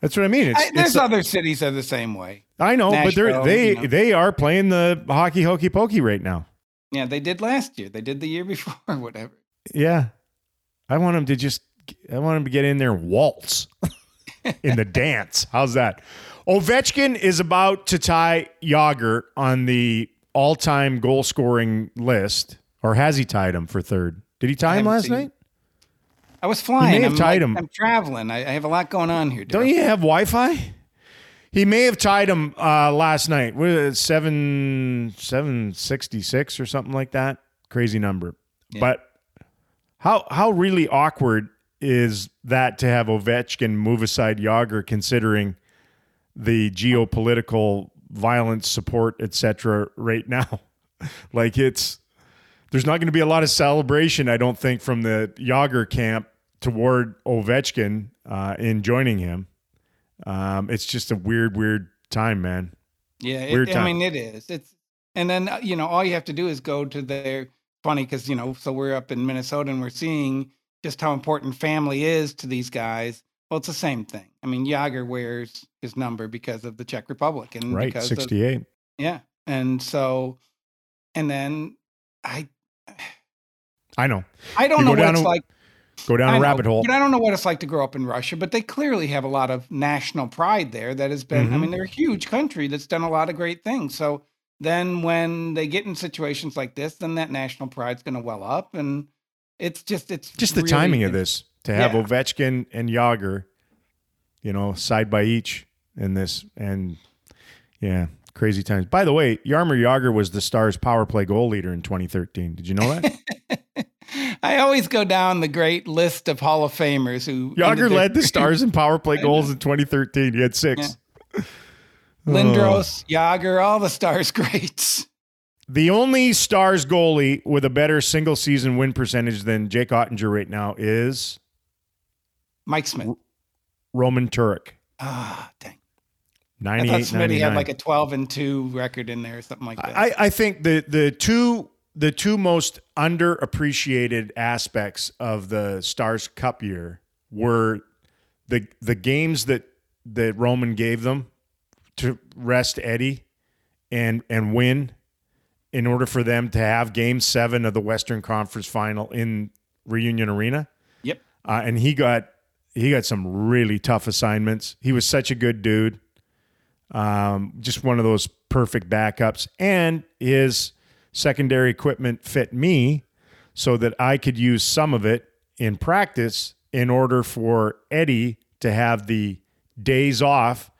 That's what I mean. It's, I, there's it's other cities that are the same way. I know, but they're they you know. they are playing the hockey hokey pokey right now. Yeah, they did last year. They did the year before, whatever. Yeah, I want him to just. I want him to get in there and waltz in the dance. How's that? Ovechkin is about to tie Jagr on the all-time goal scoring list, or has he tied him for third? Did he tie him last seen night? I was flying. May have I'm, tied like- him. I'm traveling. I, I have a lot going on here. Don't you have Wi-Fi? He may have tied him uh, last night. What seven seven sixty six or something like that? Crazy number. But how how really awkward is that to have Ovechkin move aside Jagr, considering the geopolitical violence support, etc. Right now, like it's there's not going to be a lot of celebration, I don't think, from the Jagr camp toward Ovechkin uh, in joining him. Um, it's just a weird, weird time, man. Yeah, Weird it, I mean it is. It's and then uh, you know all you have to do is go to their funny because you know so we're up in Minnesota and we're seeing just how important family is to these guys. Well, it's the same thing. I mean, Jagr wears his number because of the Czech Republic and Right, because of- yeah, and so and then I I know. I don't You know what it's a- like. Go down I a know, rabbit hole. I don't know what it's like to grow up in Russia, but they clearly have a lot of national pride there that has been, I Mhm. mean, they're a huge country that's done a lot of great things. So then when they get in situations like this, then that national pride's going to well up. And it's just, it's Just the really timing of this to have Yeah. Ovechkin and Jagr, you know, side by each in this, and yeah, crazy times. By the way, Jaromir Jagr was the Stars' power play goal leader in 2013. Did you know that? I always go down the great list of Hall of Famers who Jagr led the Stars in power play goals in 2013. He had six. Lindros, Jagr, all the Stars greats. The only Stars goalie with a better single season win percentage than Jake Oettinger right now is Mike Smith. Roman Turek. Ah, dang. I 98 thought Smitty had like a 12 and 2 record in there or something like that. I, I think the the two the two most underappreciated aspects of the Stars Cup year were the the games that that Roman gave them to rest Eddie and and win in order for them to have game 7 of the Western Conference final in Reunion Arena. yep. Uh, and he got he got some really tough assignments. He was such a good dude. Um, just one of those perfect backups. And his secondary equipment fit me so that I could use some of it in practice in order for Eddie to have the days off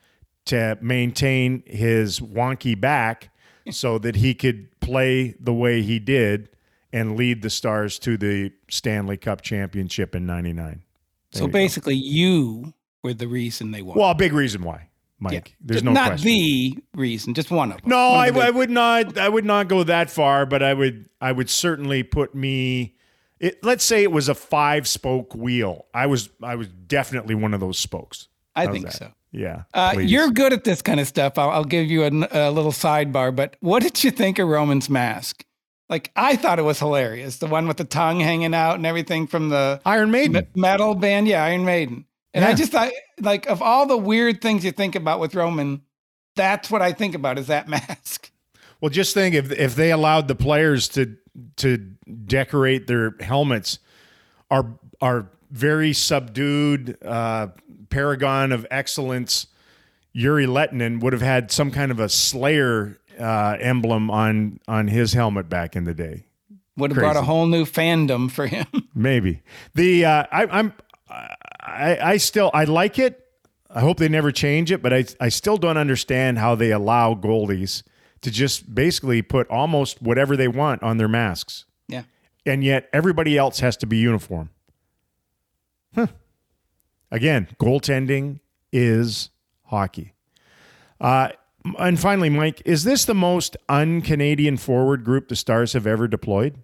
to maintain his wonky back so that he could play the way he did and lead the Stars to the Stanley Cup championship in 99. So basically, you were the reason they won. Well, a big reason why, Mike. Yeah. There's no not question. the reason, just one of them. No, One I, of the I would not. I would not go that far, but I would. I would certainly put me. It, let's say it was a five spoke wheel. I was. I was definitely one of those spokes. I How's think that? so. Yeah. Uh, you're good at this kind of stuff. I'll, I'll give you a little sidebar. But what did you think of Roman's mask? Like I thought it was hilarious. The one with the tongue hanging out and everything from the Iron Maiden. metal band, yeah, Iron Maiden. And I just thought, like, of all the weird things you think about with Roman, that's what I think about is that mask. Well, just think if if they allowed the players to to decorate their helmets, our our very subdued uh, paragon of excellence, Jere Lehtinen would have had some kind of a Slayer uh, emblem on on his helmet back in the day. Would have brought a whole new fandom for him. Maybe the uh, I, I'm I, I still I like it. I hope they never change it, but I I still don't understand how they allow goalies to just basically put almost whatever they want on their masks, yeah. and yet everybody else has to be uniform. Huh. Again, goaltending is hockey. Uh, and finally, Mike, is this the most un-Canadian forward group the Stars have ever deployed?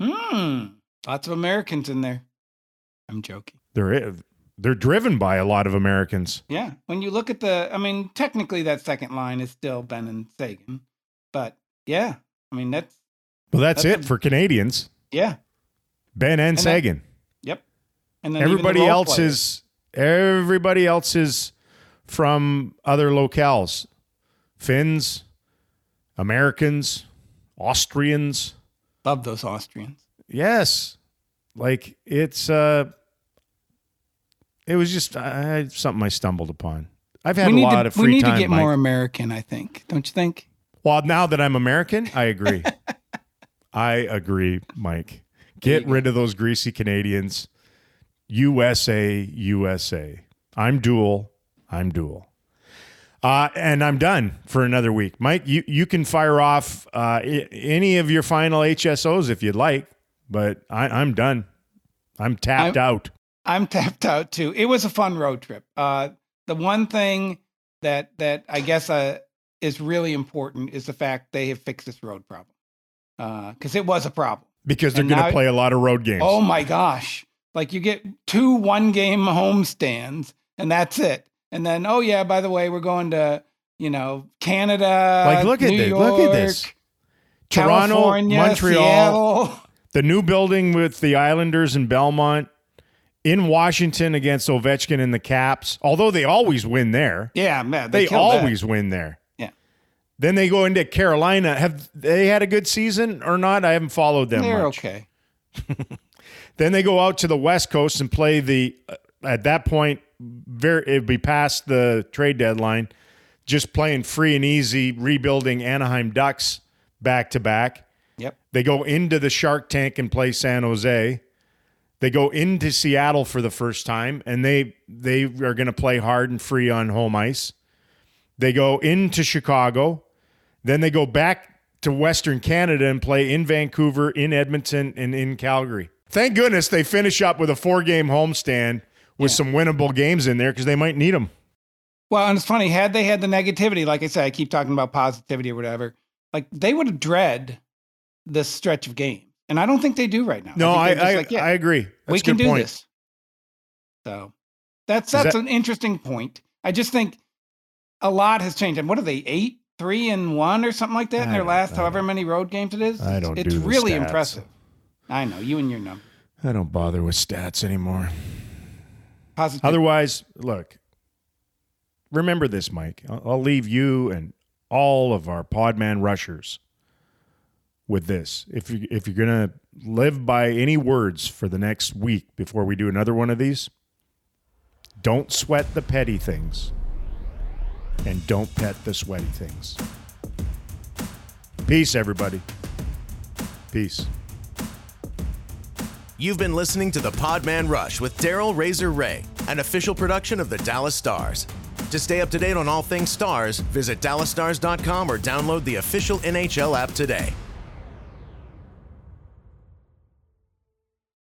Hmm. Lots of Americans in there. I'm joking. They're they're driven by a lot of Americans. Yeah. When you look at the, I mean, technically that second line is still Benn and Seguin, but yeah, I mean that's Well, that's, That's it a- for Canadians. yeah. Benn and, that- Seguin. Yep. And then Everybody else players. is everybody else is from other locales. Finns, Americans, Austrians. love those Austrians. Yes. Like it's uh it was just uh, something I stumbled upon. I've had a lot to, of free time. we need time. to get Mike. more American. I think. Don't you think? Well, now that I'm American, I agree. I agree, Mike. Get rid of those greasy Canadians. USA, USA. I'm dual. I'm dual. Uh, and I'm done for another week. Mike, you, you can fire off uh, I- any of your final HSOs if you'd like, but I, I'm done. I'm tapped out. I'm tapped out too. It was a fun road trip. Uh, the one thing that that I guess uh, is really important is the fact they have fixed this road problem because it was a problem. Because they're going to play a lot of road games. Oh my gosh! Like you get two one game home stands and that's it. And then oh yeah, by the way, we're going to you know Canada. Like, look at New this. York, Look at this. Toronto, California, Montreal, Seattle. the new building with the Islanders and Belmont in Washington against Ovechkin and the Caps. Although they always win there, Yeah, man, they, they, killed that. always win there. Yeah. Then they go into Carolina. Have they had a good season or not? I haven't followed them They're much. okay. Then they go out to the West Coast and play the. uh, at that point, very it'd be past the trade deadline. Just playing free and easy, rebuilding Anaheim Ducks back to back. Yep. They go into the Shark Tank and play San Jose. They go into Seattle for the first time, and they they are going to play hard and free on home ice. They go into Chicago, then they go back to Western Canada and play in Vancouver, in Edmonton, and in Calgary. Thank goodness they finish up with a four game homestand with some winnable games in there because they might need them. Well, and it's funny, had they had the negativity, like I said, I keep talking about positivity or whatever, like they would have dread this stretch of game. And I don't think they do right now. No, I I, like, yeah, I agree. That's we can do point. this. So that's that's that- an interesting point. I just think a lot has changed. And what are they, eight, three, and one or something like that in their last however many road games it is? I don't It's do really impressive. I know, you and your number. I don't bother with stats anymore. Positive. Otherwise, look, remember this, Mike. I'll, I'll leave you and all of our Podman rushers with this. If you if you're gonna live by any words for the next week before we do another one of these, don't sweat the petty things, and don't pet the sweaty things. Peace, everybody. Peace. You've been listening to the Podman Rush with Daryl Razor Reaugh, an official production of the Dallas Stars. To stay up to date on all things Stars, visit dallasstars.com or download the official NHL app today.